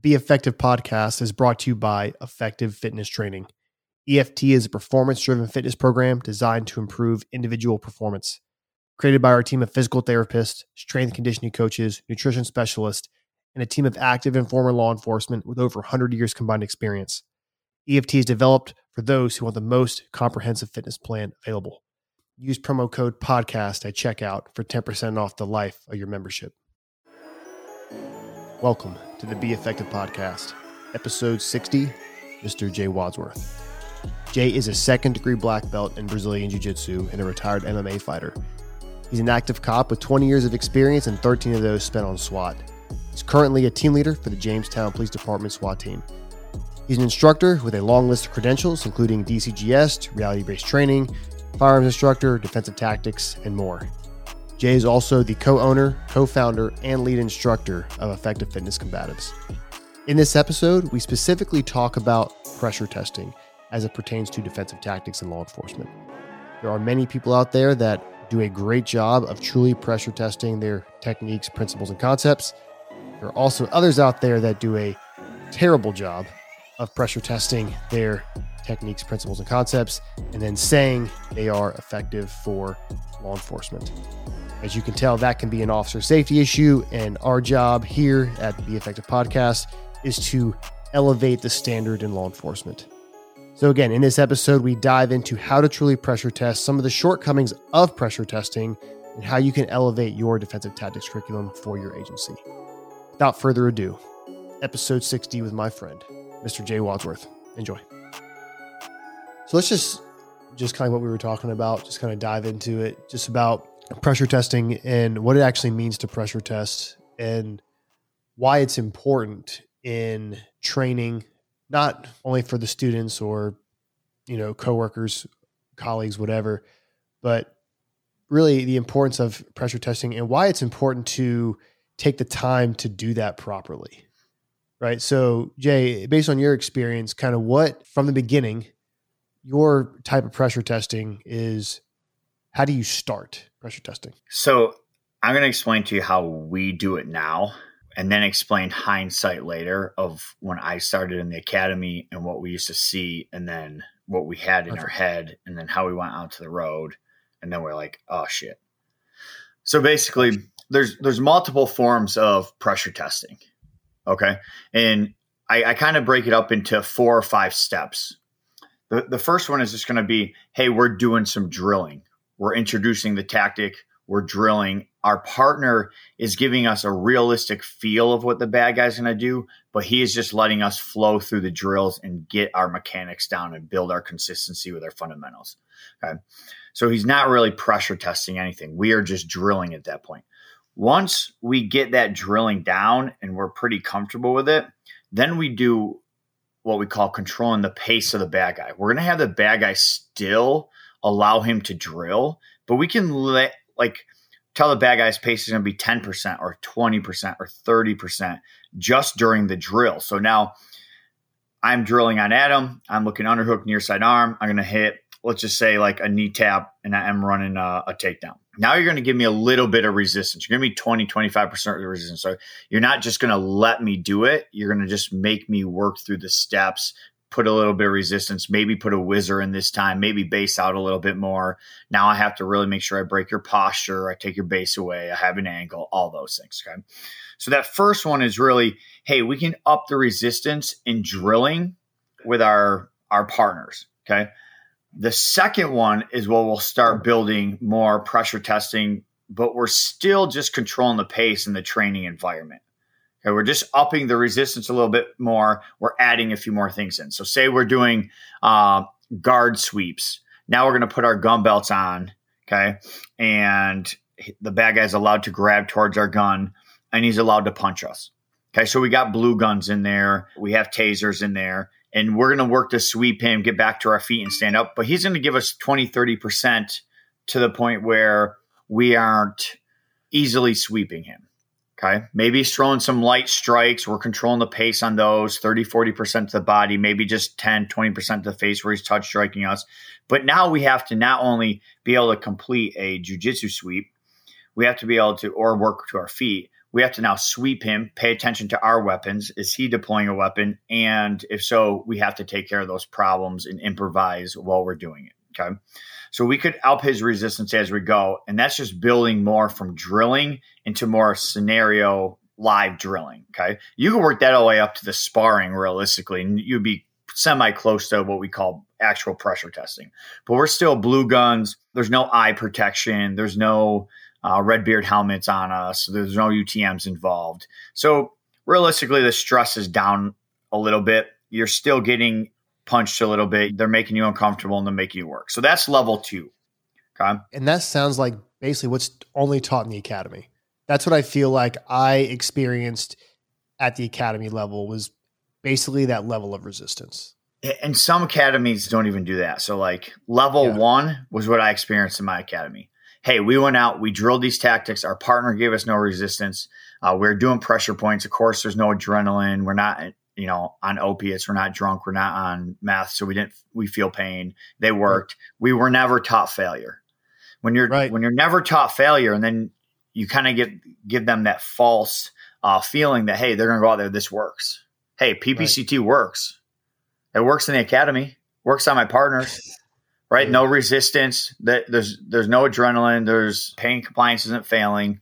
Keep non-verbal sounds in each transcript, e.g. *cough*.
Be Effective podcast is brought to you by Effective Fitness Training. EFT is a performance driven fitness program designed to improve individual performance. Created by our team of physical therapists, strength conditioning coaches, nutrition specialists, and a team of active and former law enforcement with over 100 years combined experience. EFT is developed for those who want the most comprehensive fitness plan available. Use promo code podcast at checkout for 10% off the life of your membership. Welcome to the Be Effective Podcast, episode 60, Mr. Jay Wadsworth. Jay is a second degree black belt in Brazilian Jiu Jitsu and a retired MMA fighter. He's an active cop with 20 years of experience and 13 of those spent on SWAT. He's currently a team leader for the Jamestown Police Department SWAT team. He's an instructor with a long list of credentials, including DCGS, reality based training, firearms instructor, defensive tactics, and more. Jay is also the co owner, co founder, and lead instructor of Effective Fitness Combatives. In this episode, we specifically talk about pressure testing as it pertains to defensive tactics in law enforcement. There are many people out there that do a great job of truly pressure testing their techniques, principles, and concepts. There are also others out there that do a terrible job of pressure testing their techniques, principles, and concepts, and then saying they are effective for law enforcement. As you can tell, that can be an officer safety issue. And our job here at the Be Effective Podcast is to elevate the standard in law enforcement. So, again, in this episode, we dive into how to truly pressure test, some of the shortcomings of pressure testing, and how you can elevate your defensive tactics curriculum for your agency. Without further ado, episode 60 with my friend, Mr. Jay Wadsworth. Enjoy. So, let's just just kind of what we were talking about, just kind of dive into it, just about pressure testing and what it actually means to pressure test and why it's important in training not only for the students or you know coworkers colleagues whatever but really the importance of pressure testing and why it's important to take the time to do that properly right? So jay based on your experience kind of what from the beginning your type of pressure testing is how do you start pressure testing? So I'm going to explain to you how we do it now and then explain hindsight later of when I started in the academy and what we used to see and then what we had in our head and then how we went out to the road and then we're like, oh shit. So basically there's there's multiple forms of pressure testing. Okay. And I, I kind of break it up into four or five steps. The, the first one is just going to be, hey, we're doing some drilling we're introducing the tactic. We're drilling. Our partner is giving us a realistic feel of what the bad guy's going to do, but he is just letting us flow through the drills and get our mechanics down and build our consistency with our fundamentals. Okay. So he's not really pressure testing anything. We are just drilling at that point. Once we get that drilling down and we're pretty comfortable with it, then we do what we call controlling the pace of the bad guy. We're going to have the bad guy still allow him to drill, but we can let like tell the bad guy's pace is going to be 10% or 20% or 30% just during the drill. So now I'm drilling on Adam. I'm looking underhook near side arm. I'm going to hit, let's just say like a knee tap and I'm running a, a takedown. Now you're going to give me a little bit of resistance. You're going to be 20, 25% of the resistance. So you're not just going to let me do it. You're going to just make me work through the steps, put a little bit of resistance, maybe put a whizzer in this time, maybe base out a little bit more. Now I have to really make sure I break your posture, I take your base away, I have an angle, all those things. Okay. So that first one is really, hey, we can up the resistance in drilling with our our partners. Okay. The second one is where we'll start building more pressure testing, but we're still just controlling the pace in the training environment. Okay, we're just upping the resistance a little bit more. We're adding a few more things in. So, say we're doing uh, guard sweeps. Now we're going to put our gun belts on. Okay, and the bad guy's allowed to grab towards our gun, and he's allowed to punch us. Okay, so we got blue guns in there. We have tasers in there, and we're going to work to sweep him, get back to our feet, and stand up. But he's going to give us 20, 30% to the point where we aren't easily sweeping him. Okay. Maybe he's throwing some light strikes. We're controlling the pace on those 30, 40% to the body, maybe just 10, 20% to the face where he's touch striking us. But now we have to not only be able to complete a jujitsu sweep, we have to be able to, or work to our feet. we have to now sweep him, pay attention to our weapons. Is he deploying a weapon? And if so, we have to take care of those problems and improvise while we're doing it. Okay. So we could up his resistance as we go. And that's just building more from drilling into more scenario live drilling. Okay. You can work that all the way up to the sparring realistically, and you'd be semi close to what we call actual pressure testing. But we're still blue guns. There's no eye protection. There's no uh, red beard helmets on us. There's no UTMs involved. So realistically, the stress is down a little bit. You're still getting punched a little bit. They're making you uncomfortable and they're making you work. So that's level two. Okay. And that sounds like basically what's only taught in the academy. That's what I feel like I experienced at the academy level was basically that level of resistance. And some academies don't even do that. So like level yeah. one was what I experienced in my academy hey, we went out, we drilled these tactics. Our partner gave us no resistance. Uh, we are doing pressure points. Of course, there's no adrenaline. We're not, you know, on opiates. We're not drunk. We're not on meth. So we didn't, we feel pain. They worked. We were never taught failure. When you're, right. when you're never taught failure and then you kind of get, give them that false uh, feeling that, hey, they're going to go out there. This works. Hey, PPCT right. works. It works in the academy, works on my partners *laughs* right? No resistance. That there's there's no adrenaline. There's pain compliance isn't failing.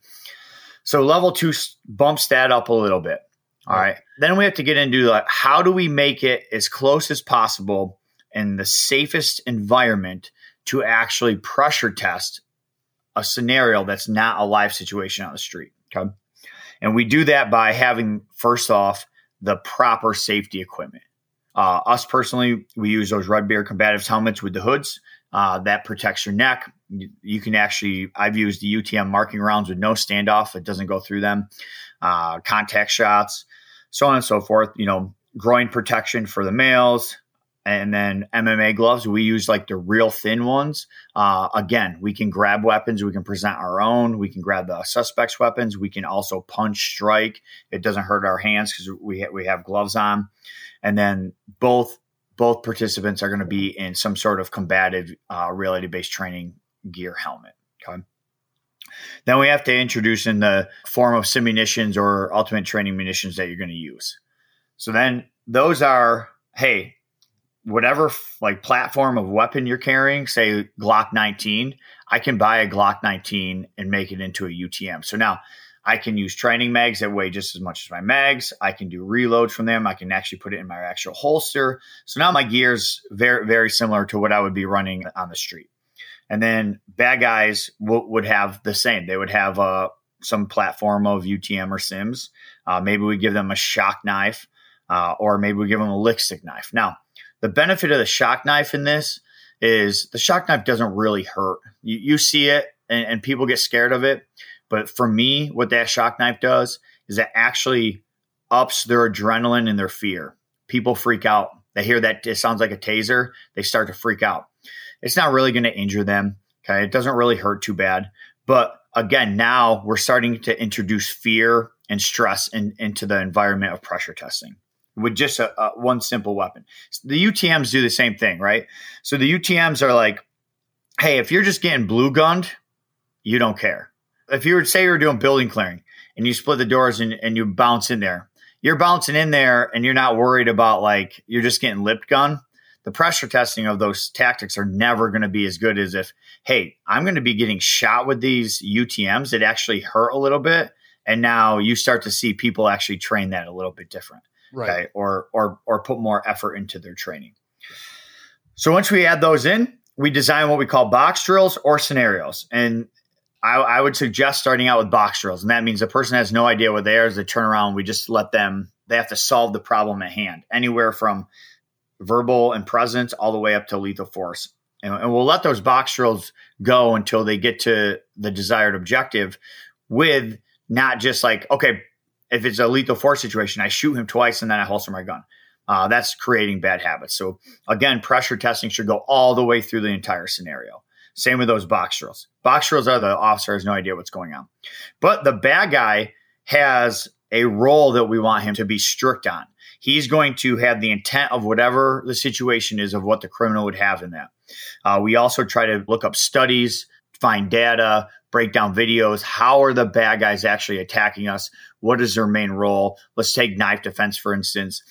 So level two bumps that up a little bit. All right. Then we have to get into like how do we make it as close as possible in the safest environment to actually pressure test a scenario that's not a live situation on the street. Okay. And we do that by having first off the proper safety equipment. Uh, us personally, we use those Red Beard combatives helmets with the hoods. Uh, that protects your neck. You, you, can actually, I've used the UTM marking rounds with no standoff. It doesn't go through them. Uh, contact shots, so on and so forth. You know, groin protection for the males. And then MMA gloves, we use like the real thin ones. Uh, again, we can grab weapons. We can present our own. We can grab the suspect's weapons. We can also punch, strike. It doesn't hurt our hands because we, ha- we have gloves on and then both both participants are going to be in some sort of combative uh, reality based training gear helmet. Okay. Then we have to introduce in the form of simunitions or ultimate training munitions that you're going to use. So then those are, hey, whatever like platform of weapon you're carrying, say Glock 19, I can buy a Glock 19 and make it into a UTM. So now I can use training mags that weigh just as much as my mags. I can do reloads from them. I can actually put it in my actual holster. So now my gear's very, very similar to what I would be running on the street. And then bad guys w- would have the same. They would have uh, some platform of UTM or Sims. Uh, maybe we give them a shock knife, uh, or maybe we give them a lipstick knife. Now, the benefit of the shock knife in this is the shock knife doesn't really hurt. You, you see it, and, and people get scared of it but for me, what that shock knife does is it actually ups their adrenaline and their fear. People freak out. They hear that it sounds like a taser, they start to freak out. It's not really going to injure them. Okay. It doesn't really hurt too bad. But again, now we're starting to introduce fear and stress in, into the environment of pressure testing with just a, a, one simple weapon. The UTMs do the same thing, right? So the UTMs are like, hey, if you're just getting blue gunned, you don't care if you were say you're doing building clearing and you split the doors and, and you bounce in there, you're bouncing in there and you're not worried about like you're just getting lip gun. The pressure testing of those tactics are never going to be as good as if, hey, I'm going to be getting shot with these UTMs that actually hurt a little bit. And now you start to see people actually train that a little bit different. Right. Okay. Or or or put more effort into their training. So once we add those in, we design what we call box drills or scenarios. And I, I, would suggest starting out with box drills, and that means the person has no idea what they are. As they turn around, we just let them. They have to solve the problem at hand, anywhere from verbal and presence all the way up to lethal force. And, and we'll let those box drills go until they get to the desired objective, with not just like okay, if it's a lethal force situation, I shoot him twice and then I holster my gun. Uh, that's creating bad habits. So again, pressure testing should go all the way through the entire scenario. Same with those box drills. Box drills are the officer has no idea what's going on. But the bad guy has a role that we want him to be strict on. He's going to have the intent of whatever the situation is of what the criminal would have in that. Uh, we also try to look up studies, find data, break down videos. How are the bad guys actually attacking us? What is their main role? Let's take knife defense, for instance.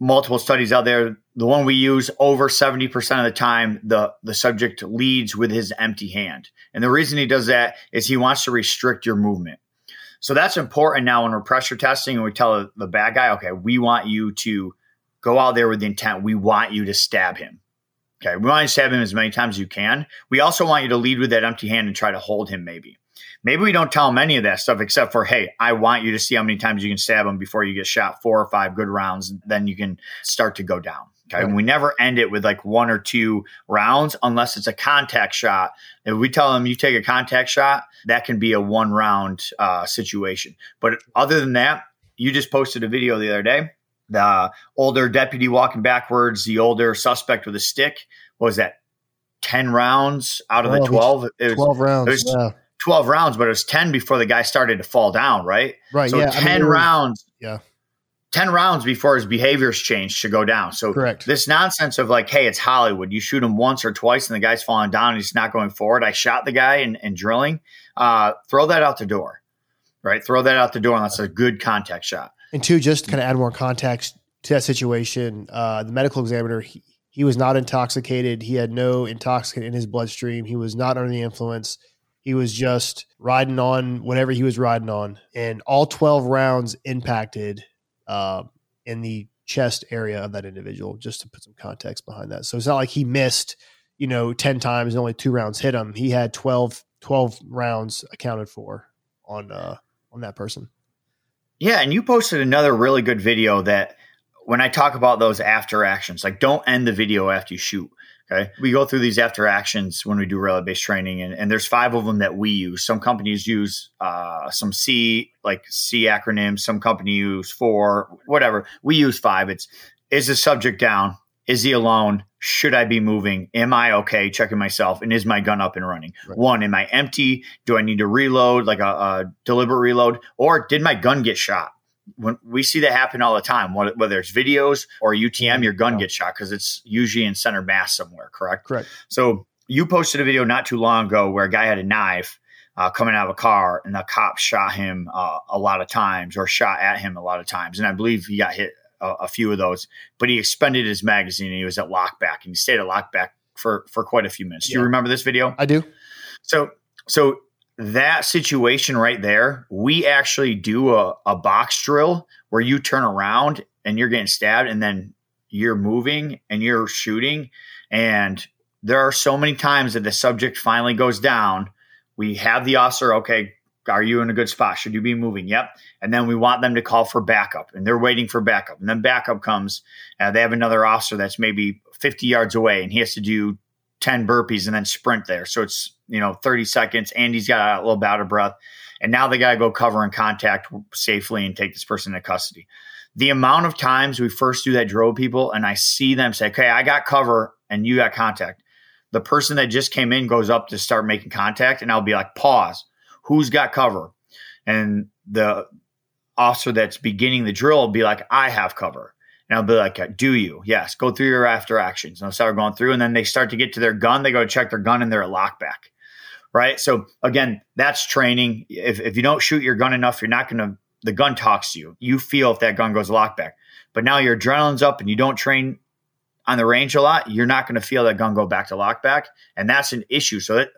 Multiple studies out there. The one we use over 70% of the time, the, the subject leads with his empty hand. And the reason he does that is he wants to restrict your movement. So that's important now when we're pressure testing and we tell the bad guy, okay, we want you to go out there with the intent. We want you to stab him. Okay. We want you to stab him as many times as you can. We also want you to lead with that empty hand and try to hold him maybe. Maybe we don't tell him any of that stuff except for, hey, I want you to see how many times you can stab him before you get shot four or five good rounds. Then you can start to go down. Okay. And we never end it with like one or two rounds unless it's a contact shot. If we tell them you take a contact shot, that can be a one round uh, situation. But other than that, you just posted a video the other day. The older deputy walking backwards, the older suspect with a stick. What was that? 10 rounds out of 12, the 12? It was, 12 rounds. Was yeah. 12 rounds, but it was 10 before the guy started to fall down, right? Right. So yeah. 10 I mean, rounds. Yeah 10 rounds before his behaviors change to go down. So Correct. this nonsense of like, hey, it's Hollywood. You shoot him once or twice and the guy's falling down and he's not going forward. I shot the guy and, and drilling. Uh, throw that out the door. Right? Throw that out the door unless it's a good contact shot. And two, just to kind of add more context to that situation, uh, the medical examiner, he, he was not intoxicated. He had no intoxicant in his bloodstream. He was not under the influence. He was just riding on whatever he was riding on. And all 12 rounds impacted uh, in the chest area of that individual, just to put some context behind that. So it's not like he missed, you know, 10 times and only two rounds hit him. He had 12, 12 rounds accounted for on, uh, on that person. Yeah. And you posted another really good video that when I talk about those after actions, like don't end the video after you shoot. Okay. We go through these after actions when we do reality based training, and, and there's five of them that we use. Some companies use uh, some C, like C acronyms. Some company use four, whatever. We use five. It's is the subject down? Is he alone? Should I be moving? Am I okay? Checking myself. And is my gun up and running? Right. One, am I empty? Do I need to reload, like a, a deliberate reload? Or did my gun get shot? When we see that happen all the time, whether it's videos or UTM, your gun gets shot because it's usually in center mass somewhere, correct? Correct. So you posted a video not too long ago where a guy had a knife uh, coming out of a car and the cop shot him uh, a lot of times or shot at him a lot of times. And I believe he got hit a, a few of those, but he expended his magazine and he was at lockback and he stayed at lockback for, for quite a few minutes. Yeah. Do you remember this video? I do. So, so that situation right there, we actually do a, a box drill where you turn around and you're getting stabbed and then you're moving and you're shooting. And there are so many times that the subject finally goes down. We have the officer, okay, are you in a good spot? Should you be moving? Yep. And then we want them to call for backup and they're waiting for backup. And then backup comes. Uh, they have another officer that's maybe 50 yards away and he has to do 10 burpees and then sprint there. So it's, you know, 30 seconds. Andy's got a little bit out of breath. And now they got to go cover and contact safely and take this person into custody. The amount of times we first do that drill people and I see them say, okay, I got cover and you got contact. The person that just came in goes up to start making contact and I'll be like, pause. Who's got cover? And the officer that's beginning the drill will be like, I have cover. And I'll be like, do you? Yes. Go through your after actions. And I'll start going through. And then they start to get to their gun. They go check their gun and they're at lockback. Right. So again, that's training. If, if you don't shoot your gun enough, you're not going to, the gun talks to you. You feel if that gun goes lockback. But now your adrenaline's up and you don't train on the range a lot, you're not going to feel that gun go back to lockback. And that's an issue. So that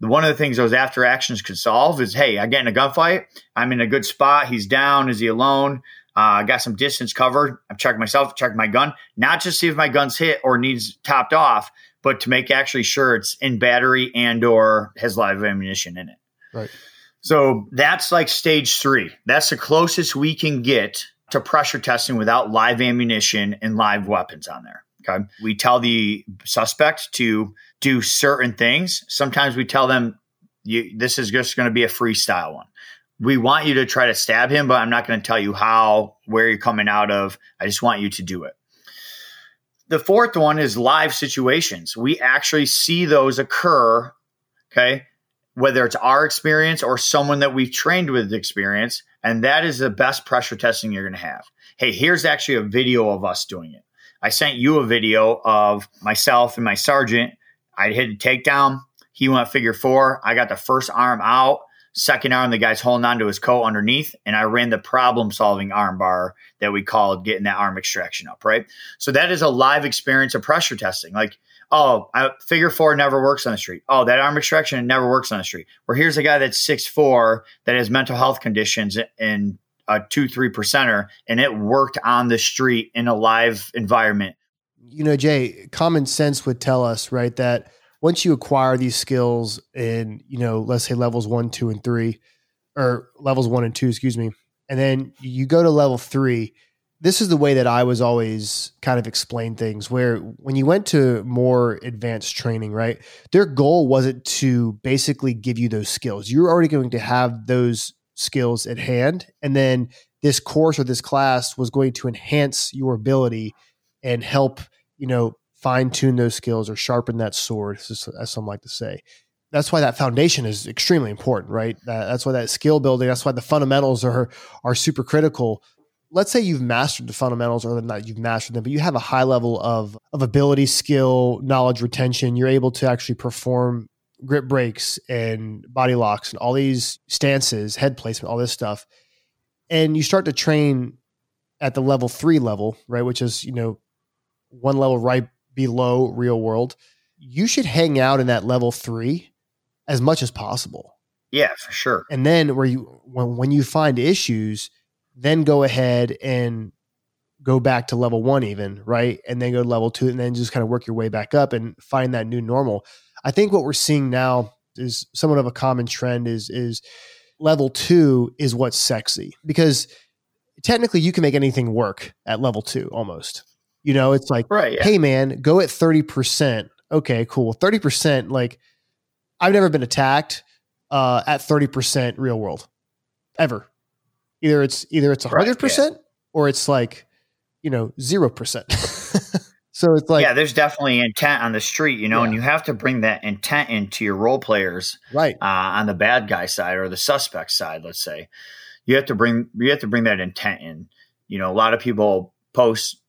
one of the things those after actions could solve is, hey, I get in a gunfight. I'm in a good spot. He's down. Is he alone? I uh, got some distance covered. I'm checking myself, checking my gun, not just see if my gun's hit or needs topped off, but to make actually sure it's in battery and or has live ammunition in it. Right. So that's like stage three. That's the closest we can get to pressure testing without live ammunition and live weapons on there. Okay. We tell the suspect to do certain things. Sometimes we tell them you, this is just going to be a freestyle one we want you to try to stab him, but I'm not going to tell you how, where you're coming out of. I just want you to do it. The fourth one is live situations. We actually see those occur, okay, whether it's our experience or someone that we've trained with experience. And that is the best pressure testing you're going to have. Hey, here's actually a video of us doing it. I sent you a video of myself and my sergeant. I hit a takedown He went figure four. I got the first arm out. Second arm, the guy's holding onto his coat underneath, and I ran the problem solving arm bar that we called getting that arm extraction up, right? So that is a live experience of pressure testing. Like, oh, I, figure four never works on the street. Oh, that arm extraction never works on the street. Where here's a guy that's six four that has mental health conditions and a two, three percenter, and it worked on the street in a live environment. You know, Jay, common sense would tell us, right, that once you acquire these skills in, you know, let's say levels one, two, and three, or levels one and two, excuse me, and then you go to level three, this is the way that I was always kind of explain things where when you went to more advanced training, right? Their goal wasn't to basically give you those skills. You're already going to have those skills at hand. And then this course or this class was going to enhance your ability and help, you know, fine tune those skills or sharpen that sword, as some like to say. That's why that foundation is extremely important, right? That's why that skill building, that's why the fundamentals are are super critical. Let's say you've mastered the fundamentals, or not you've mastered them, but you have a high level of of ability, skill, knowledge retention. You're able to actually perform grip breaks and body locks and all these stances, head placement, all this stuff. And you start to train at the level three level, right? Which is, you know, one level right below real world. You should hang out in that level three as much as possible. Yeah, for sure. And then where you when when you find issues, then go ahead and go back to level one even, right? And then go to level two and then just kind of work your way back up and find that new normal. I think what we're seeing now is somewhat of a common trend is is level two is what's sexy because technically you can make anything work at level two almost. You know, it's like, right, yeah. hey man, go at 30%. Okay, cool. 30%, like I've never been attacked uh, at 30% real world. Ever. Either it's either it's 100% right, yeah. or it's like, you know, 0%. *laughs* So it's like yeah, there's definitely intent on the street, you know, yeah. and you have to bring that intent into your role players, right? Uh, on the bad guy side or the suspect side, let's say, you have to bring you have to bring that intent in. You know, a lot of people post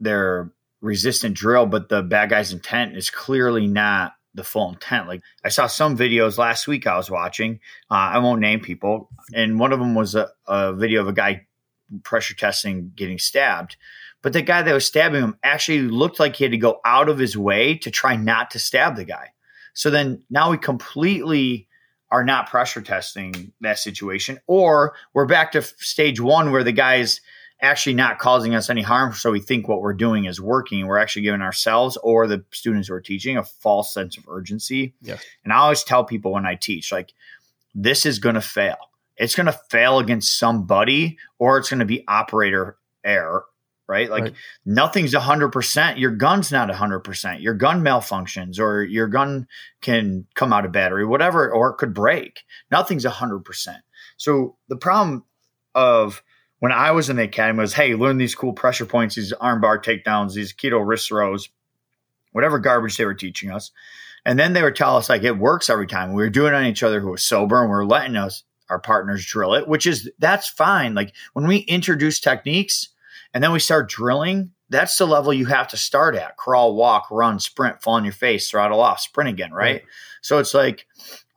their resistant drill, but the bad guy's intent is clearly not the full intent. Like I saw some videos last week I was watching. Uh, I won't name people, and one of them was a, a video of a guy pressure testing getting stabbed but the guy that was stabbing him actually looked like he had to go out of his way to try not to stab the guy. So then now we completely are not pressure testing that situation, or we're back to stage one where the guy is actually not causing us any harm. So we think what we're doing is working. We're actually giving ourselves or the students who are teaching a false sense of urgency. Yes. And I always tell people when I teach, like, this is going to fail. It's going to fail against somebody, or it's going to be operator error right? Like right. nothing's 100%. Your gun's not 100%. Your gun malfunctions or your gun can come out of battery, whatever, or it could break. Nothing's 100%. So the problem of when I was in the academy was, hey, learn these cool pressure points, these armbar takedowns, these keto wrist throws, whatever garbage they were teaching us. And then they would tell us like it works every time. We were doing it on each other who was sober and we are letting us our partners drill it, which is that's fine. Like when we introduce techniques, and then we start drilling. That's the level you have to start at crawl, walk, run, sprint, fall on your face, throttle off, sprint again, right? right? So it's like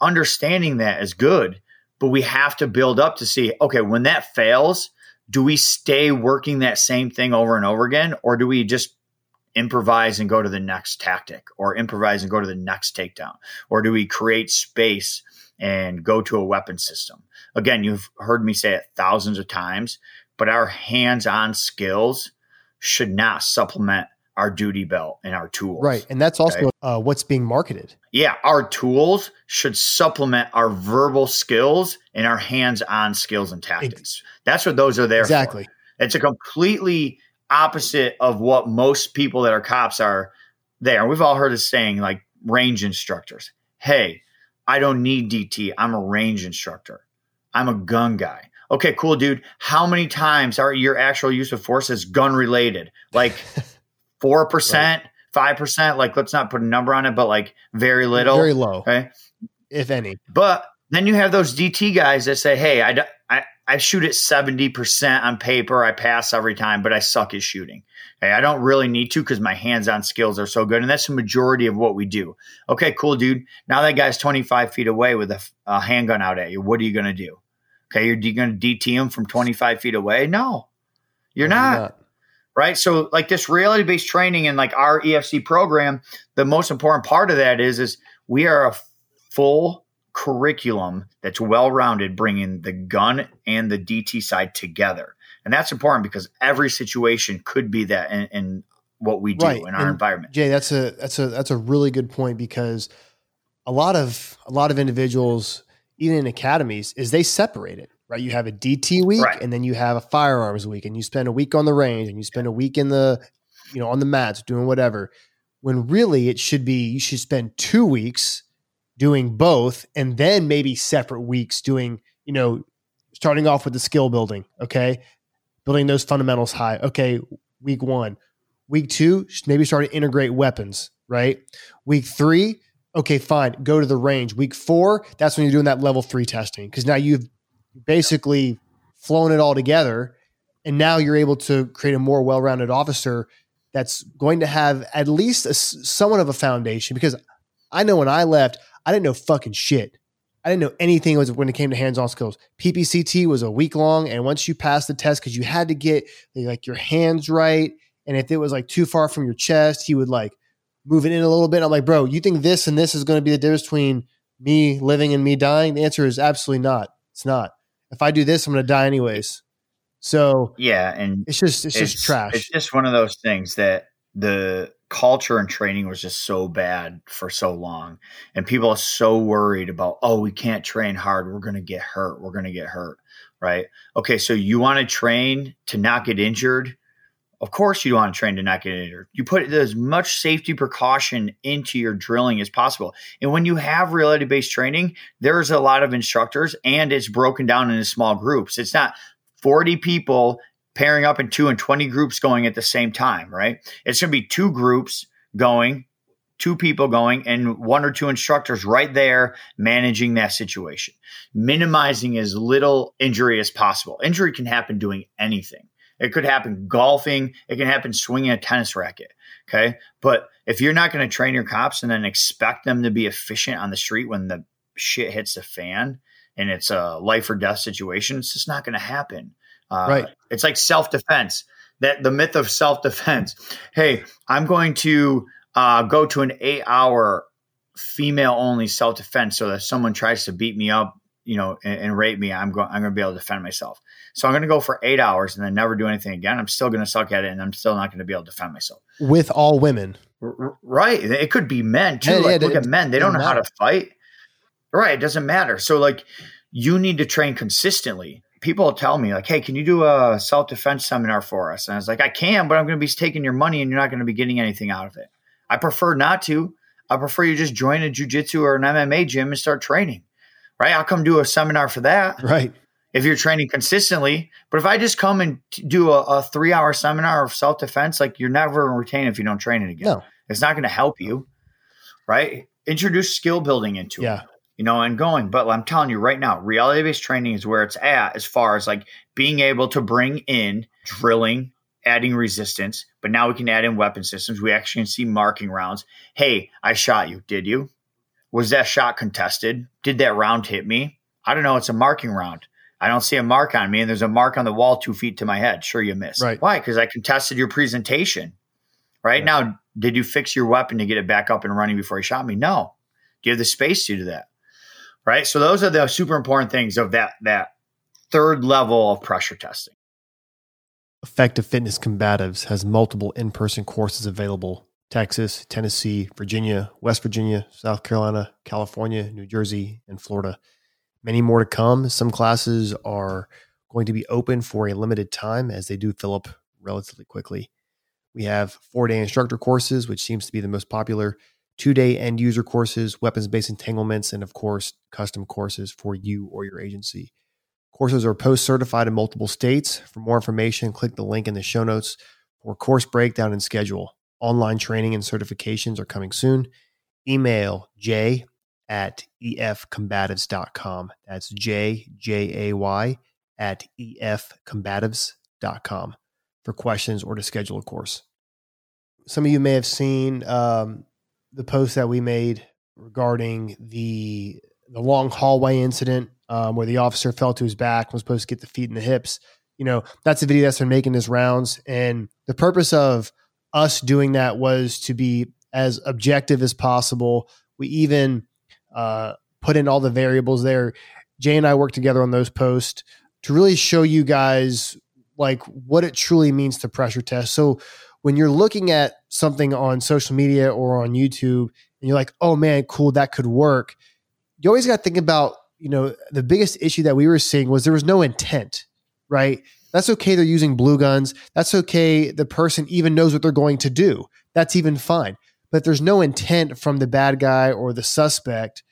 understanding that is good, but we have to build up to see okay, when that fails, do we stay working that same thing over and over again, or do we just improvise and go to the next tactic, or improvise and go to the next takedown, or do we create space and go to a weapon system? Again, you've heard me say it thousands of times but our hands on skills should not supplement our duty belt and our tools. Right. And that's also okay? uh, what's being marketed. Yeah. Our tools should supplement our verbal skills and our hands on skills and tactics. That's what those are there exactly. For. It's a completely opposite of what most people that are cops are there. We've all heard of saying like range instructors. Hey, I don't need DT. I'm a range instructor. I'm a gun guy okay, cool, dude. How many times are your actual use of force is gun related? Like *laughs* four percent, five percent. Like let's not put a number on it, but like very little, very low, okay, if any. But then you have those DT guys that say, hey, I, I I shoot at 70% on paper. I pass every time, but I suck at shooting. Okay, I don't really need to because my hands on skills are so good. And that's the majority of what we do. Okay, cool, dude. Now that guy's 25 feet away with a, a handgun out at you. What are you going to do? Okay, you're, you going to DT him from 25 feet away? No, you're not. You're not right? So like this reality based training and like our EFC program, the most important part of that is is we are a full curriculum that's well rounded, bringing the gun and the DT side together, and that's important because every situation could be that in, in what we do right. in our and environment. Jay, that's a that's a that's a really good point because a lot of a lot of individuals, even in academies, is they separate it right? You have a DT week right. and then you have a firearms week and you spend a week on the range and you spend a week in the, you know, on the mats doing whatever. When really it should be, you should spend two weeks doing both and then maybe separate weeks doing, you know, starting off with the skill building. Okay. Building those fundamentals high. Okay. Week one. Week two, maybe start to integrate weapons, right? Week three, okay, fine, go to the range. Week four, that's when you're doing that level three testing because now you've basically flown it all together. And now you're able to create a more well rounded officer that's going to have at least a, somewhat of a foundation. Because I know when I left, I didn't know fucking shit. I didn't know anything was when it came to hands on skills. PPCT was a week long. And once you passed the test, because you had to get like your hands right. And if it was like too far from your chest, he would like move it in a little bit. I'm like, bro, you think this and this is going to be the difference between me living and me dying? The answer is absolutely not. It's not if I do this, I'm going to die anyways. So yeah, and it's just it's, it's, just trash. It's just one of those things that the culture and training was just so bad for so long, and people are so worried about oh we can't train hard, we're going to get hurt, we're going to get hurt, right? Okay, so you want to train to not get injured of course, you want to train to not get injured. You put as much safety precaution into your drilling as possible. And when you have reality based training, there's a lot of instructors and it's broken down into small groups. It's not 40 people pairing up in two and 20 groups going at the same time, right? It's going to be two groups going, two people going, and one or two instructors right there managing that situation, minimizing as little injury as possible. Injury can happen doing anything. It could happen golfing. It can happen swinging a tennis racket. Okay. But if you're not going to train your cops and then expect them to be efficient on the street when the shit hits the fan and it's a life or death situation, it's just not going to happen. Uh, right. It's like self defense. That the myth of self defense. Hey, I'm going to uh, go to an eight hour female only self defense so that someone tries to beat me up, you know, and, and rape me, I'm going I'm going to be able to defend myself. So I'm going to go for eight hours and then never do anything again. I'm still going to suck at it and I'm still not going to be able to defend myself. With all women. R- right. It could be men too. Yeah, like, yeah, look at men. They don't know matter. how to fight. Right. It doesn't matter. So, like, you need to train consistently. People tell me, like, hey, can you do a self defense seminar for us? And I was like, I can, but I'm going to be taking your money and you're not going to be getting anything out of it. I prefer not to. I prefer you just join a jujitsu or an MMA gym and start training. Right. I'll come do a seminar for that. Right if you're training consistently. But if I just come and do a, a three hour seminar of self defense, like you're never going to retain if you don't train it again. No. It's not going to help you, right? Introduce skill building into yeah. it, you know, and going. But I'm telling you right now, reality based training is where it's at as far as like being able to bring in drilling, adding resistance. But now we can add in weapon systems. We actually can see marking rounds. Hey, I shot you. Did you? Was that shot contested? Did that round hit me? I don't know. It's a marking round. I don't see a mark on me, and there's a mark on the wall two feet to my head. Sure, you missed. Right. Why? Because I contested your presentation. Right yeah. now, did you fix your weapon to get it back up and running before you shot me? No. Do you have the space to do that? Right. So those are the super important things of that that third level of pressure testing. Effective Fitness Combatives has multiple in-person courses available. Texas, Tennessee, Virginia, West Virginia, South Carolina, California, New Jersey, and Florida many more to come. Some classes are going to be open for a limited time as they do fill up relatively quickly. We have four day instructor courses, which seems to be the most popular, two day end user courses, weapons based entanglements, and of course, custom courses for you or your agency. Courses are post certified in multiple states. For more information, click the link in the show notes for course breakdown and schedule. Online training and certifications are coming soon. Email j at efcombatives.com. That's J J A Y at efcombatives.com for questions or to schedule a course. Some of you may have seen um, the post that we made regarding the the long hallway incident um, where the officer fell to his back and was supposed to get the feet and the hips. You know, that's a video that's been making his rounds. And the purpose of us doing that was to be as objective as possible. We even uh, put in all the variables there. Jay and I worked together on those posts to really show you guys like what it truly means to pressure test. So when you're looking at something on social media or on YouTube and you're like, oh man, cool, that could work. You always got to think about, you know, the biggest issue that we were seeing was there was no intent, right? That's okay. They're using blue guns. That's okay. The person even knows what they're going to do. That's even fine. But there's no intent from the bad guy or the suspect,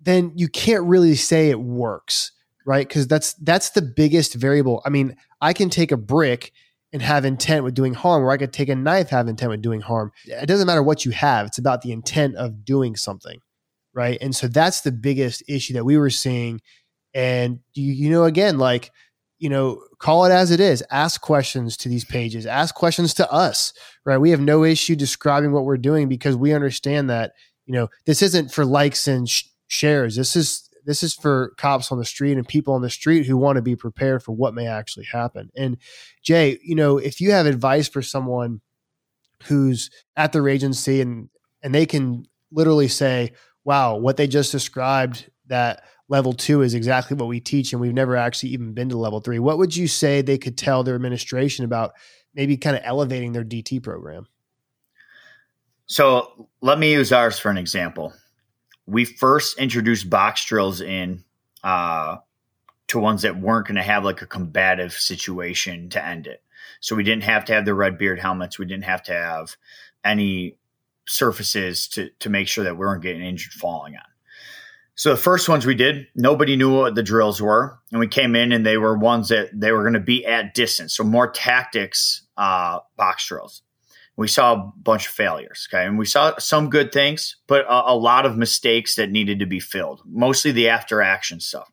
then you can't really say it works right? Because that's that's the biggest variable. I mean, I can take a brick and have intent with doing harm, or I could take a knife, have intent with doing harm. It doesn't matter what you have; it's about the intent of doing something, right? And so that's the biggest issue that we were seeing. And you, you know, again, like you know, call it as it is. Ask questions to these pages. Ask questions to us, right? We have no issue describing what we're doing because we understand that you know this isn't for likes and sh- shares. This is this is for cops on the street and people on the street who want to be prepared for what may actually happen. And Jay, you know, if you have advice for someone who's at their agency and and they can literally say, "Wow, what they just described that level 2 is exactly what we teach and we've never actually even been to level 3." What would you say they could tell their administration about maybe kind of elevating their DT program? So, let me use ours for an example we first introduced box drills in uh, to ones that weren't going to have like a combative situation to end it. So we didn't have to have the red beard helmets. We didn't have to have any surfaces to to make sure that we weren't getting injured falling on. So the first ones we did, nobody knew what the drills were, and we came in and they were ones that they were going to be at distance, so more tactics uh, box drills we saw a bunch of failures. Okay. And we saw some good things, but a, a, lot of mistakes that needed to be filled, mostly the after action stuff.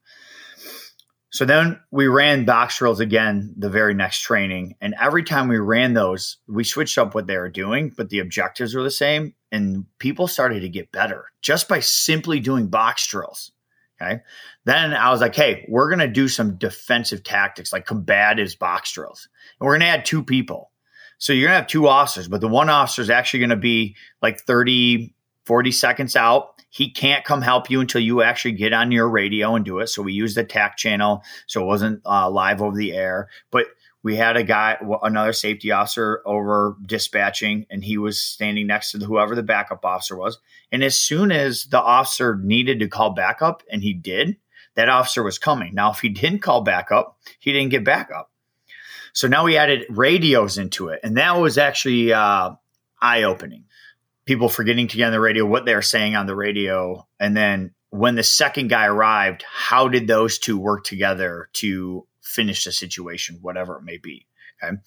So then we ran box drills again the very next training. And every time we ran those, we switched up what they were doing, but the objectives were the same. And people started to get better just by simply doing box drills. Okay. Then I was like, hey, we're going to do some defensive tactics like combatives box drills. And we're going to add two people so you're going to have two officers, but the one officer is actually going to be like 30, 40 seconds out. He can't come help you until you actually get on your radio and do it. So we used the TAC channel. So it wasn't uh, live over the air, but we had a guy, another safety officer over dispatching, and he was standing next to whoever the backup officer was. And as soon as the officer needed to call backup, and he did, that officer was coming. Now, if he didn't call backup, he didn't get backup. So now we added radios into it, and that was actually uh, eye opening. People forgetting to get on the radio what they're saying on the radio, and then when the second guy arrived, how did those two work together to finish the situation, whatever it may be? Okay.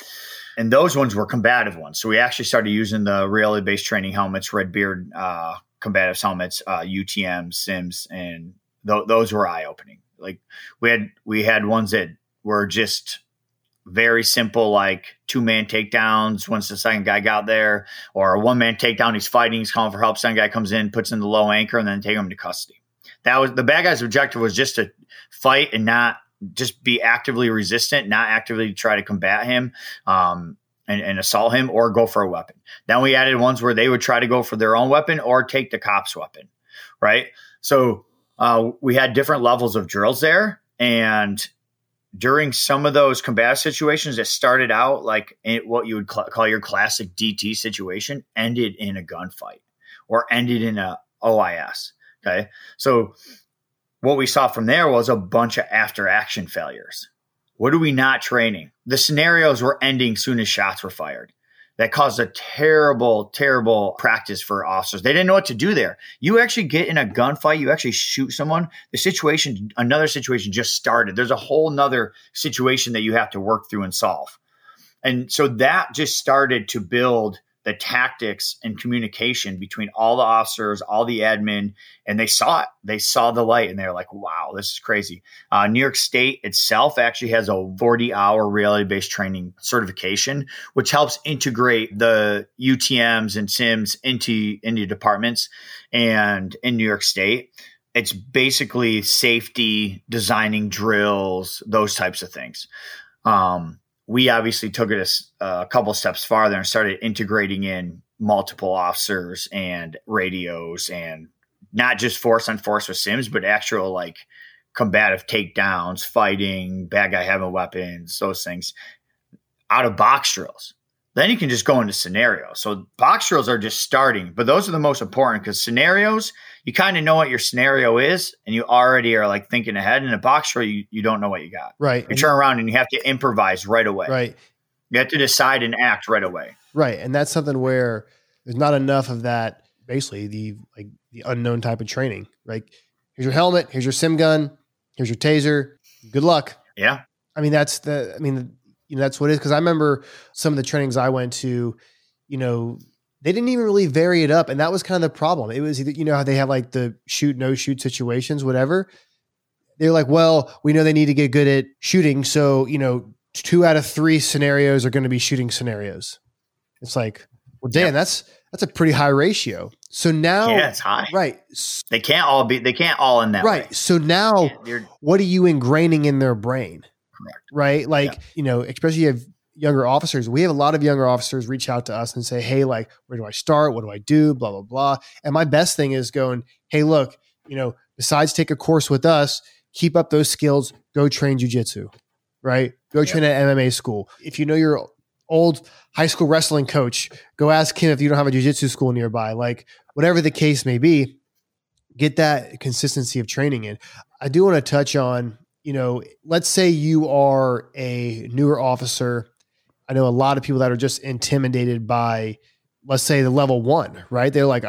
And those ones were combative ones. So we actually started using the reality based training helmets, Red Beard uh, combative helmets, uh, UTM, Sims, and th- those were eye opening. Like we had we had ones that were just very simple, like two man takedowns once the second guy got there, or a one man takedown. He's fighting, he's calling for help. Second guy comes in, puts in the low anchor, and then take him to custody. That was the bad guy's objective was just to fight and not just be actively resistant, not actively try to combat him. Um, and, and, assault him or go for a weapon. Then we added ones where they would try to go for their own weapon or take the cop's weapon, right? So uh, we had different levels of drills there, and during some of those combat situations that started out like what you would cl- call your classic DT situation ended in a gunfight or ended in a OIS. Okay. So what we saw from there was a bunch of after action failures. What are we not training? The scenarios were ending soon as shots were fired that caused a terrible, terrible practice for officers. They didn't know what to do there. You actually get in a gunfight, you actually shoot someone. The situation, another situation just started. There's a whole nother situation that you have to work through and solve. And so that just started to build the tactics and communication between all the officers, all the admin, and they saw it. They saw the light and they're like, wow, this is crazy. Uh, New York State itself actually has a 40 hour reality based training certification, which helps integrate the UTMs and SIMs into, into departments and in New York State it's basically safety, designing drills, those types of things. Um, we obviously took it a, a couple steps farther and started integrating in multiple officers and radios and not just force on force with sims but actual like combative takedowns fighting bad guy having weapons those things out of box drills then you can just go into scenarios so box drills are just starting but those are the most important because scenarios you kind of know what your scenario is and you already are like thinking ahead. In a box drill, you, you don't know what you got. Right. You turn around and you have to improvise right away. Right. You have to decide and act right away. Right. And that's something where there's not enough of that basically the like the unknown type of training. Like here's your helmet, here's your sim gun, here's your taser. Good luck. Yeah. I mean that's the I mean you know that's what it is because I remember some of the trainings I went to, you know, they didn't even really vary it up. And that was kind of the problem. It was either, you know, how they have like the shoot, no shoot situations, whatever. They're like, well, we know they need to get good at shooting. So, you know, two out of three scenarios are going to be shooting scenarios. It's like, well, damn, that's, that's a pretty high ratio. So now, yeah, it's high. Right. They can't all be, they can't all in that Right. Way. So now, what are you ingraining in their brain? Correct. Right. Like, yeah. you know, especially have younger officers, we have a lot of younger officers reach out to us and say, Hey, like, where do I start? What do I do? Blah, blah, blah. And my best thing is going, Hey, look, you know, besides take a course with us, keep up those skills, go train jujitsu, right? Go yeah. train at MMA school. If you know your old high school wrestling coach, go ask him if you don't have a jujitsu school nearby. Like, whatever the case may be, get that consistency of training in. I do want to touch on, you know, let's say you are a newer officer I know a lot of people that are just intimidated by, let's say, the level one, right? They're like,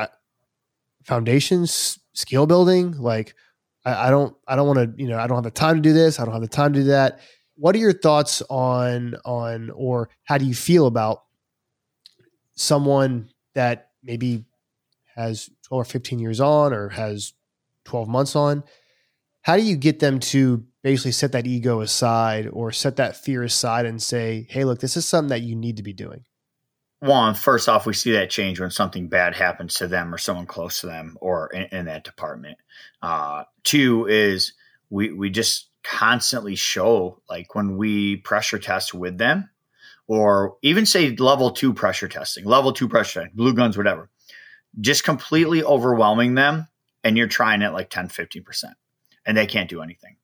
foundations, skill building. Like, I, I don't, I don't want to, you know, I don't have the time to do this. I don't have the time to do that. What are your thoughts on, on, or how do you feel about someone that maybe has 12 or 15 years on or has 12 months on? How do you get them to basically set that ego aside or set that fear aside and say, hey, look, this is something that you need to be doing? One, first off, we see that change when something bad happens to them or someone close to them or in, in that department. Uh, two is we we just constantly show like when we pressure test with them or even say level two pressure testing, level two pressure testing, blue guns, whatever, just completely overwhelming them and you're trying it like 10, 15% and they can't do anything.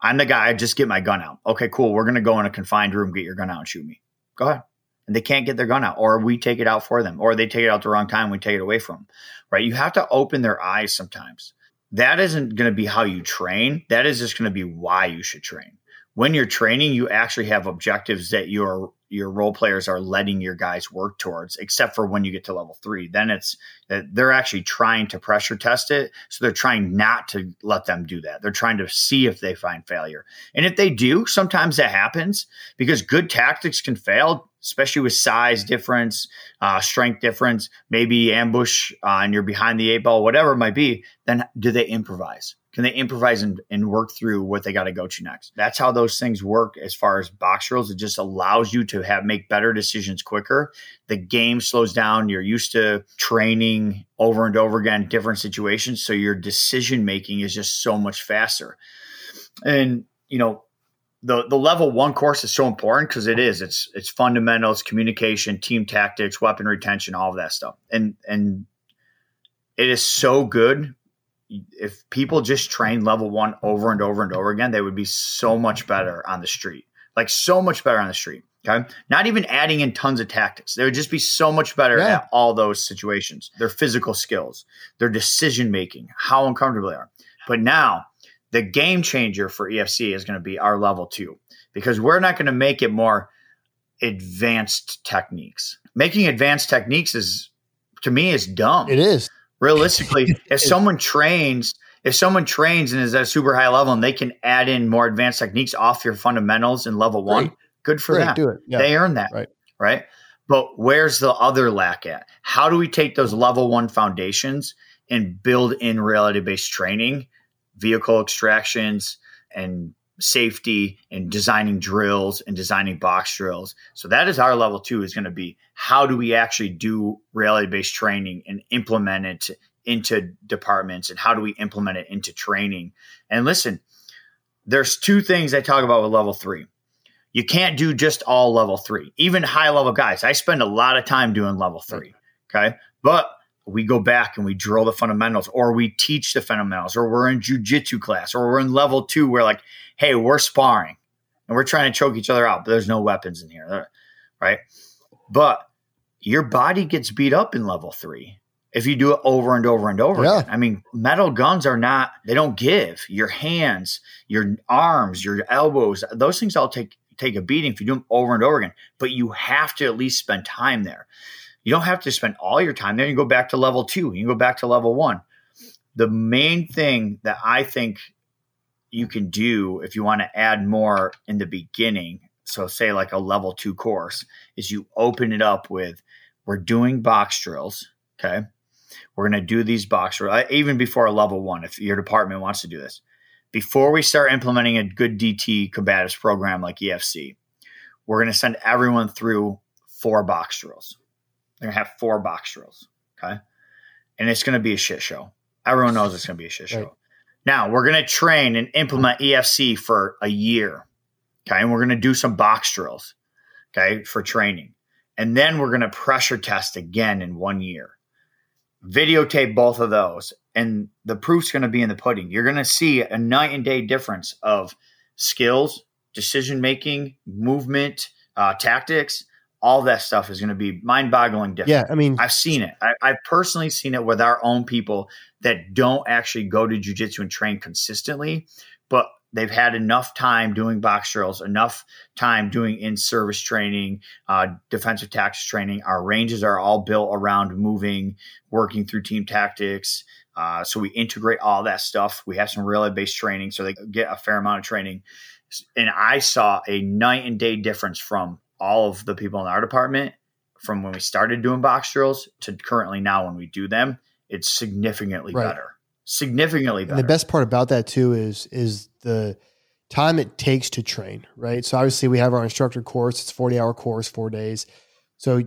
I'm the guy, just get my gun out. Okay, cool. We're going to go in a confined room, get your gun out and shoot me. Go ahead. And they can't get their gun out, or we take it out for them, or they take it out the wrong time. We take it away from them, right? You have to open their eyes sometimes. That isn't going to be how you train. That is just going to be why you should train. When you're training, you actually have objectives that you're your role players are letting your guys work towards, except for when you get to level three. Then it's that they're actually trying to pressure test it. So they're trying not to let them do that. They're trying to see if they find failure. And if they do, sometimes that happens because good tactics can fail especially with size difference, uh, strength difference, maybe ambush uh, and you're behind the eight ball, whatever it might be, then do they improvise? Can they improvise and, and work through what they got to go to next? That's how those things work as far as box drills. It just allows you to have make better decisions quicker. The game slows down. You're used to training over and over again, different situations. So your decision making is just so much faster. And, you know, the the level one course is so important because it is it's it's fundamentals communication team tactics weapon retention all of that stuff and and it is so good if people just train level one over and over and over again they would be so much better on the street like so much better on the street okay not even adding in tons of tactics they would just be so much better yeah. at all those situations their physical skills their decision making how uncomfortable they are but now the game changer for EFC is going to be our level two because we're not going to make it more advanced techniques. Making advanced techniques is, to me, is dumb. It is. Realistically, *laughs* if someone trains, if someone trains and is at a super high level and they can add in more advanced techniques off your fundamentals in level one, Great. Good for Great, them. Do it. Yeah. They earn that. Right. Right. But where's the other lack at? How do we take those level one foundations and build in reality based training, vehicle extractions, and safety and designing drills and designing box drills. So that is our level two is going to be how do we actually do reality based training and implement it into departments and how do we implement it into training? And listen, there's two things I talk about with level three. You can't do just all level three, even high level guys. I spend a lot of time doing level three. Okay. But we go back and we drill the fundamentals or we teach the fundamentals or we're in jujitsu class or we're in level two. We're like, hey, we're sparring and we're trying to choke each other out, but there's no weapons in here. Right. But your body gets beat up in level three if you do it over and over and over yeah. again. I mean, metal guns are not, they don't give. Your hands, your arms, your elbows, those things all take take a beating if you do them over and over again. But you have to at least spend time there. You don't have to spend all your time there. You go back to level two, you go back to level one. The main thing that I think you can do if you want to add more in the beginning, so say like a level two course, is you open it up with we're doing box drills. Okay. We're going to do these box drills, uh, even before a level one, if your department wants to do this. Before we start implementing a good DT combatives program like EFC, we're going to send everyone through four box drills. They're going to have four box drills. Okay. And it's going to be a shit show. Everyone knows it's going to be a shit show. Right. Now we're going to train and implement EFC for a year. Okay. And we're going to do some box drills. Okay. For training. And then we're going to pressure test again in one year. Videotape both of those. And the proof's going to be in the pudding. You're going to see a night and day difference of skills, decision making, movement, uh, tactics all that stuff is going to be mind-boggling different. Yeah, I mean, I've seen it. I, have personally seen it with our own people that don't actually go to jujitsu and train consistently, but they've had enough time doing box drills, enough time doing in-service training, uh, defensive tactics training. Our ranges are all built around moving, working through team tactics. Uh, so we integrate all that stuff. We have some reality-based training, so they get a fair amount of training. And I saw a night and day difference from all of the people in our department from when we started doing box drills to currently now when we do them, it's significantly right. better. Significantly better. And the best part about that too is is the time it takes to train, right? So obviously we have our instructor course, it's 40 hour course, four days. So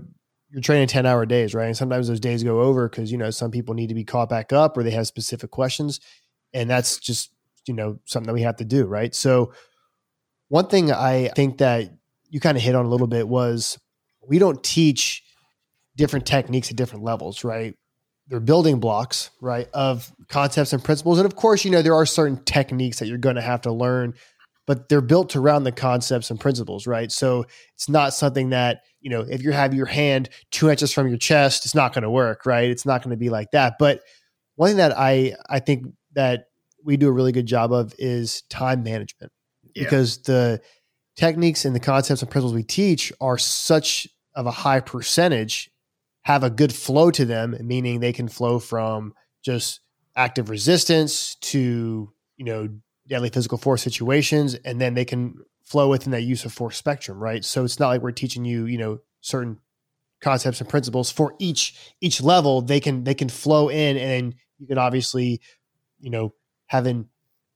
you're training 10 hour days, right? And sometimes those days go over because, you know, some people need to be caught back up or they have specific questions. And that's just, you know, something that we have to do, right? So one thing I think that you kind of hit on a little bit was we don't teach different techniques at different levels, right? They're building blocks, right, of concepts and principles. And of course, you know, there are certain techniques that you're going to have to learn, but they're built around the concepts and principles, right? So it's not something that, you know, if you have your hand two inches from your chest, it's not going to work, right? It's not going to be like that. But one thing that I I think that we do a really good job of is time management. Yeah. Because the techniques and the concepts and principles we teach are such of a high percentage have a good flow to them, meaning they can flow from just active resistance to, you know, deadly physical force situations, and then they can flow within that use of force spectrum, right? So it's not like we're teaching you, you know, certain concepts and principles for each each level. They can they can flow in, and you can obviously, you know, having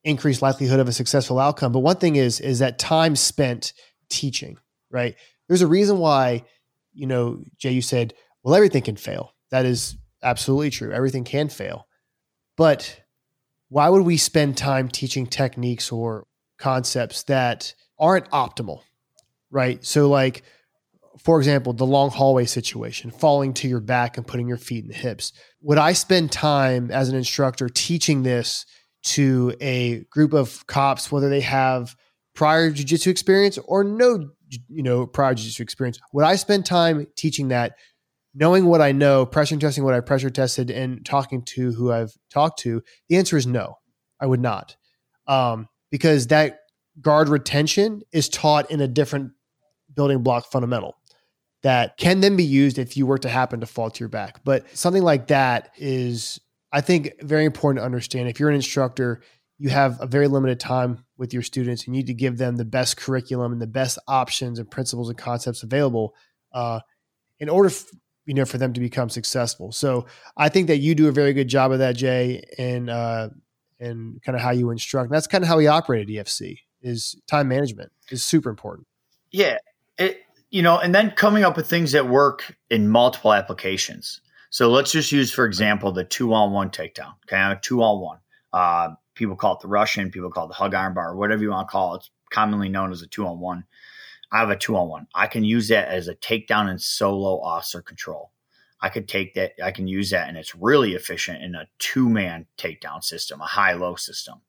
increased likelihood of a successful outcome. But one thing is is that time spent teaching, right? There's a reason why, you know, Jay, you said, well, everything can fail. That is absolutely true. Everything can fail. But why would we spend time teaching techniques or concepts that aren't optimal? Right. So, like, for example, the long hallway situation, falling to your back and putting your feet in the hips. Would I spend time as an instructor teaching this to a group of cops, whether they have prior jujitsu experience or no, you know, prior jujitsu experience. Would I spend time teaching that, knowing what I know, pressure testing what I pressure tested, and talking to who I've talked to? The answer is no, I would not, um, because that guard retention is taught in a different building block fundamental that can then be used if you were to happen to fall to your back. But something like that is I think very important to understand if you're an instructor, you have a very limited time with your students. And you need to give them the best curriculum and the best options and principles and concepts available. Uh, in order, f- you know, for them to become successful. So I think that you do a very good job of that, Jay, and uh, and kind of how you instruct. And that's kind of how we operate at EFC. Is time management is super important. Yeah, it you know, and then coming up with things that work in multiple applications. So let's just use, for example, the two on one takedown. Okay, two on one. Uh, people call it the Russian. People call it the hug arm bar, whatever you want to call it. It's commonly known as a two on one. I have a two on one. I can use that as a takedown and solo officer control. I could take that, I can use that, and it's really efficient in a two man takedown system, a high low system.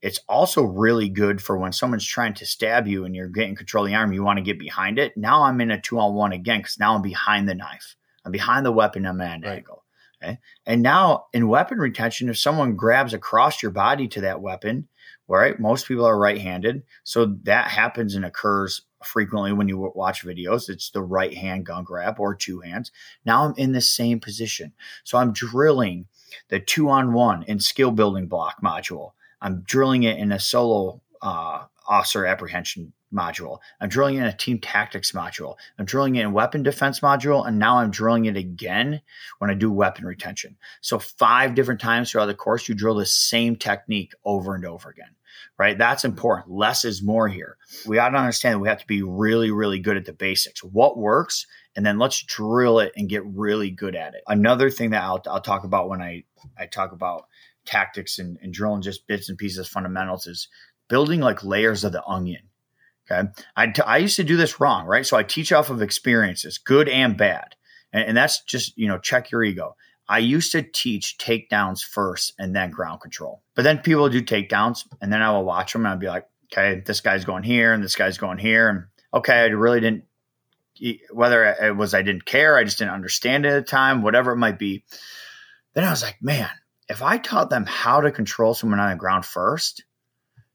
It's also really good for when someone's trying to stab you and you're getting control of the arm, you want to get behind it. Now I'm in a two on one again because now I'm behind the knife. I'm behind the weapon, I'm at an right. angle. Okay. And now in weapon retention, if someone grabs across your body to that weapon, right? Most people are right handed. So that happens and occurs frequently when you watch videos. It's the right hand gun grab or two hands. Now I'm in the same position. So I'm drilling the two on one in skill building block module. I'm drilling it in a solo uh, officer apprehension module. I'm drilling in a team tactics module. I'm drilling in weapon defense module. And now I'm drilling it again when I do weapon retention. So five different times throughout the course, you drill the same technique over and over again, right? That's important. Less is more here. We got to understand that we have to be really, really good at the basics. What works? And then let's drill it and get really good at it. Another thing that I'll, I'll talk about when I, I talk about tactics and, and drilling just bits and pieces fundamentals is building like layers of the onion. Okay. I, t- I used to do this wrong, right? So I teach off of experiences, good and bad. And, and that's just, you know, check your ego. I used to teach takedowns first and then ground control. But then people do takedowns and then I will watch them and I'll be like, okay, this guy's going here and this guy's going here. And okay, I really didn't, whether it was I didn't care, I just didn't understand it at the time, whatever it might be. Then I was like, man, if I taught them how to control someone on the ground first,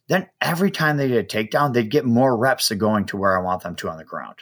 then every time they did a takedown, they'd get more reps of going to where I want them to on the ground.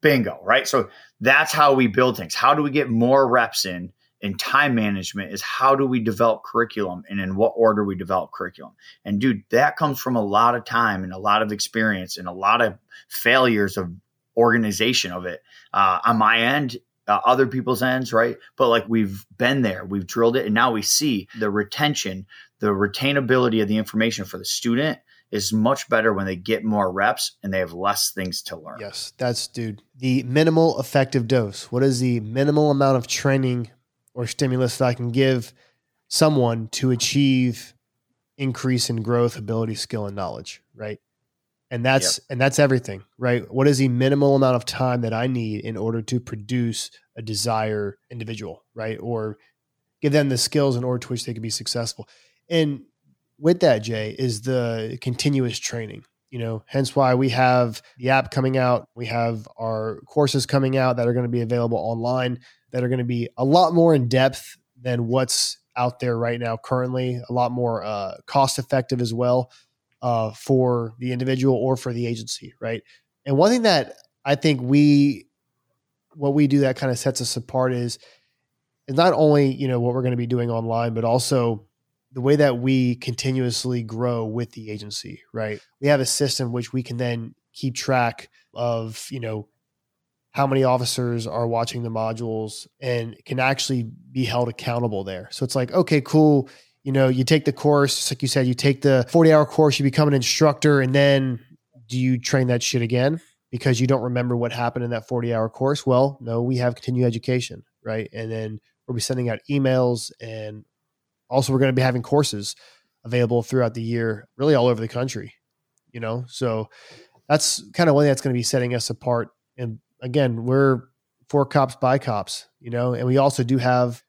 Bingo, right? So that's how we build things. How do we get more reps in? In time management is how do we develop curriculum and in what order we develop curriculum. And dude, that comes from a lot of time and a lot of experience and a lot of failures of organization of it. Uh, on my end, uh, other people's ends, right? But like we've been there, we've drilled it, and now we see the retention, the retainability of the information for the student is much better when they get more reps and they have less things to learn. Yes, that's dude. The minimal effective dose. What is the minimal amount of training or stimulus that I can give someone to achieve increase in growth, ability, skill, and knowledge, right? and that's yep. and that's everything right? What is the minimal amount of time that i need in order to produce a desire individual right? Or give them the skills in order to which they can be successful. And with that jay is the continuous training you know? Hence why we have the app coming out. We have our courses coming out that are going to be available online that are going to be a lot more in depth than what's out there right now currently a lot more uh, cost effective as well uh, for the individual or for the agency, right? And one thing that I think we, what we do that kind of sets us apart is, is not only you know what we're going to be doing online, but also the way that we continuously grow with the agency, right? We have a system which we can then keep track of, you know, how many officers are watching the modules and can actually be held accountable there. So it's like, okay, cool you know, you take the course, like you said, you take the 40 hour course, you become an instructor, and then do you train that shit again because you don't remember what happened in that 40 hour course? Well, no, we have continuing education, right? And then we'll be sending out emails and also we're going to be having courses available throughout the year, really all over the country, you know? So that's kind of one thing that's going to be setting us apart. And again, we're for cops by cops, you know, and we also do have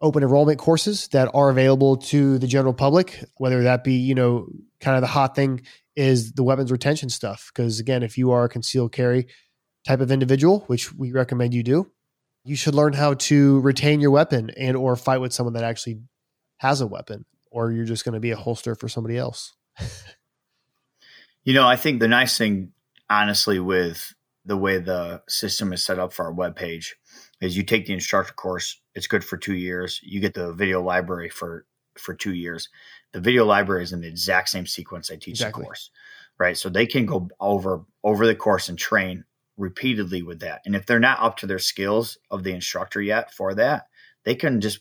open enrollment courses that are available to the general public, whether that be, you know, kind of the hot thing is the weapons retention stuff. Because again, if you are a concealed carry type of individual, which we recommend you do, you should learn how to retain your weapon and or fight with someone that actually has a weapon, or you're just going to be a holster for somebody else. *laughs* you know, I think the nice thing, honestly, with the way the system is set up for our webpage is you take the instructor course. It's good for two years. You get the video library for for two years. The video library is in the exact same sequence I teach exactly. the course, right? So they can go over over the course and train repeatedly with that. And if they're not up to their skills of the instructor yet for that, they can just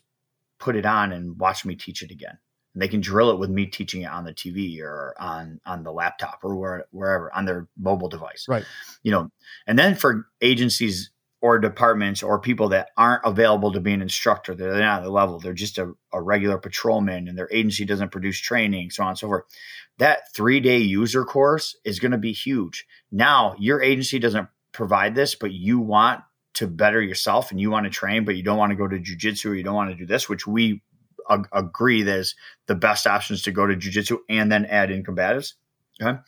put it on and watch me teach it again. And they can drill it with me teaching it on the TV or on on the laptop or where, wherever on their mobile device. Right. You know, and then for agencies or departments or people that aren't available to be an instructor, they're not at the level, they're just a, a regular patrolman and their agency doesn't produce training, so on and so forth. That three day user course is going to be huge. Now, your agency doesn't provide this, but you want to better yourself and you want to train, but you don't want to go to jujitsu or you don't want to do this, which we ag- agree that is the best options to go to jujitsu and then add in combatives. Okay.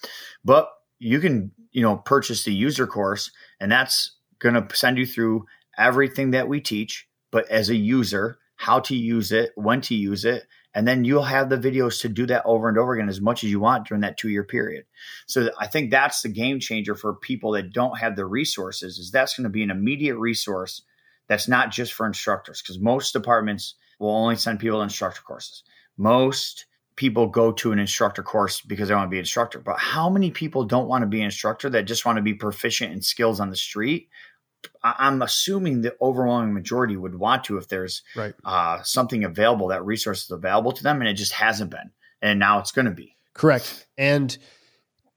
But you can, you know, purchase the user course and that's going to send you through everything that we teach, but as a user, how to use it, when to use it, and then you'll have the videos to do that over and over again as much as you want during that two year period. So I think that's the game changer for people that don't have the resources is that's going to be an immediate resource that's not just for instructors because most departments will only send people to instructor courses. Most people go to an instructor course because they want to be an instructor. But how many people don't want to be an instructor that just want to be proficient in skills on the street I'm assuming the overwhelming majority would want to if there's right. uh, something available, that resource is available to them, and it just hasn't been, and now it's going to be. Correct. And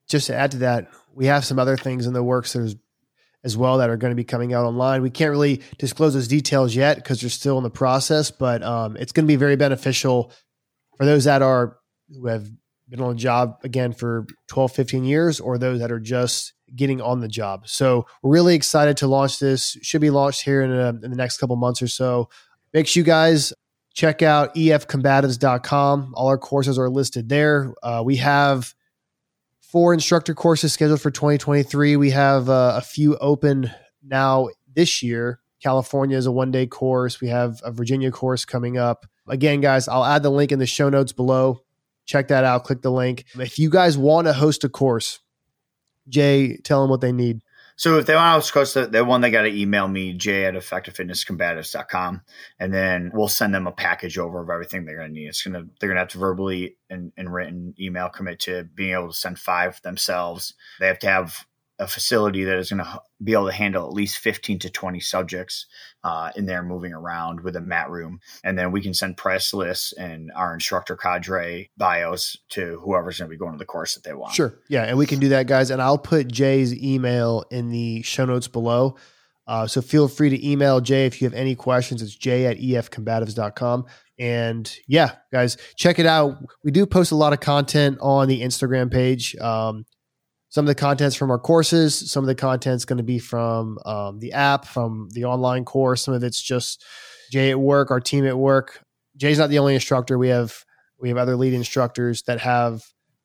just to add to that, we have some other things in the works there's as well that are going to be coming out online. We can't really disclose those details yet because they're still in the process, but um, it's going to be very beneficial for those that are who have been on a job again for 12, 15 years, or those that are just getting on the job. So we're really excited to launch this. Should be launched here in, a, in the next couple months or so. Make sure you guys check out efcombatives.com. All our courses are listed there. Uh, we have four instructor courses scheduled for 2023. We have uh, a few open now this year. California is a one day course. We have a Virginia course coming up. Again, guys, I'll add the link in the show notes below. Check that out. Click the link. If you guys want to host a course, Jay, tell them what they need. So if they want to coach the, the one, they got to email me, jay at effectivefitnesscombatives.com. And then we'll send them a package over of everything they're going to need. It's going to, they're going to have to verbally and, and written email commit to being able to send five themselves. They have to have a facility that is going to be able to handle at least 15 to 20 subjects uh, in there moving around with a mat room. And then we can send press lists and our instructor cadre bios to whoever's going to be going to the course that they want. Sure. Yeah. And we can do that, guys. And I'll put Jay's email in the show notes below. Uh, so feel free to email Jay if you have any questions. It's jay at efcombatives.com. And yeah, guys, check it out. We do post a lot of content on the Instagram page. Um, some of the contents from our courses some of the content's going to be from um, the app from the online course some of it's just jay at work our team at work. Jay's not the only instructor. We have we have other lead instructors that have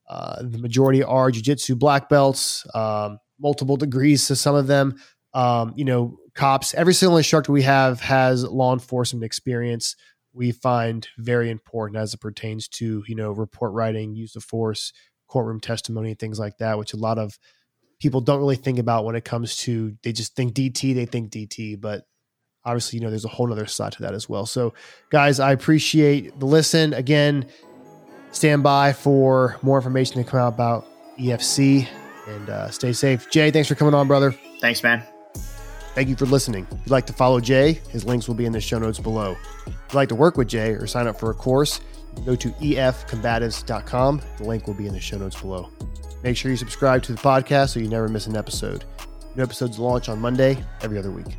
uh, the majority are jiu-jitsu black belts um, multiple degrees to some of them. Um, you know cops every single instructor we have has law enforcement experience. We find very important as it pertains to you know report writing use of force courtroom testimony, and things like that, which a lot of people don't really think about when it comes to they just think DT, they think DT, but obviously, you know, there's a whole other side to that as well. So, guys, I appreciate the listen. Again, stand by for more information to come out about EFC and uh, stay safe. Jay, thanks for coming on, brother. Thanks, man. Thank you for listening. If you'd like to follow Jay, his links will be in the show notes below. If you'd like to work with Jay or sign up for a course, go to efcombatives.com. The link will be in the show notes below. Make sure you subscribe to the podcast so you never miss an episode. New episodes launch on Monday every other week.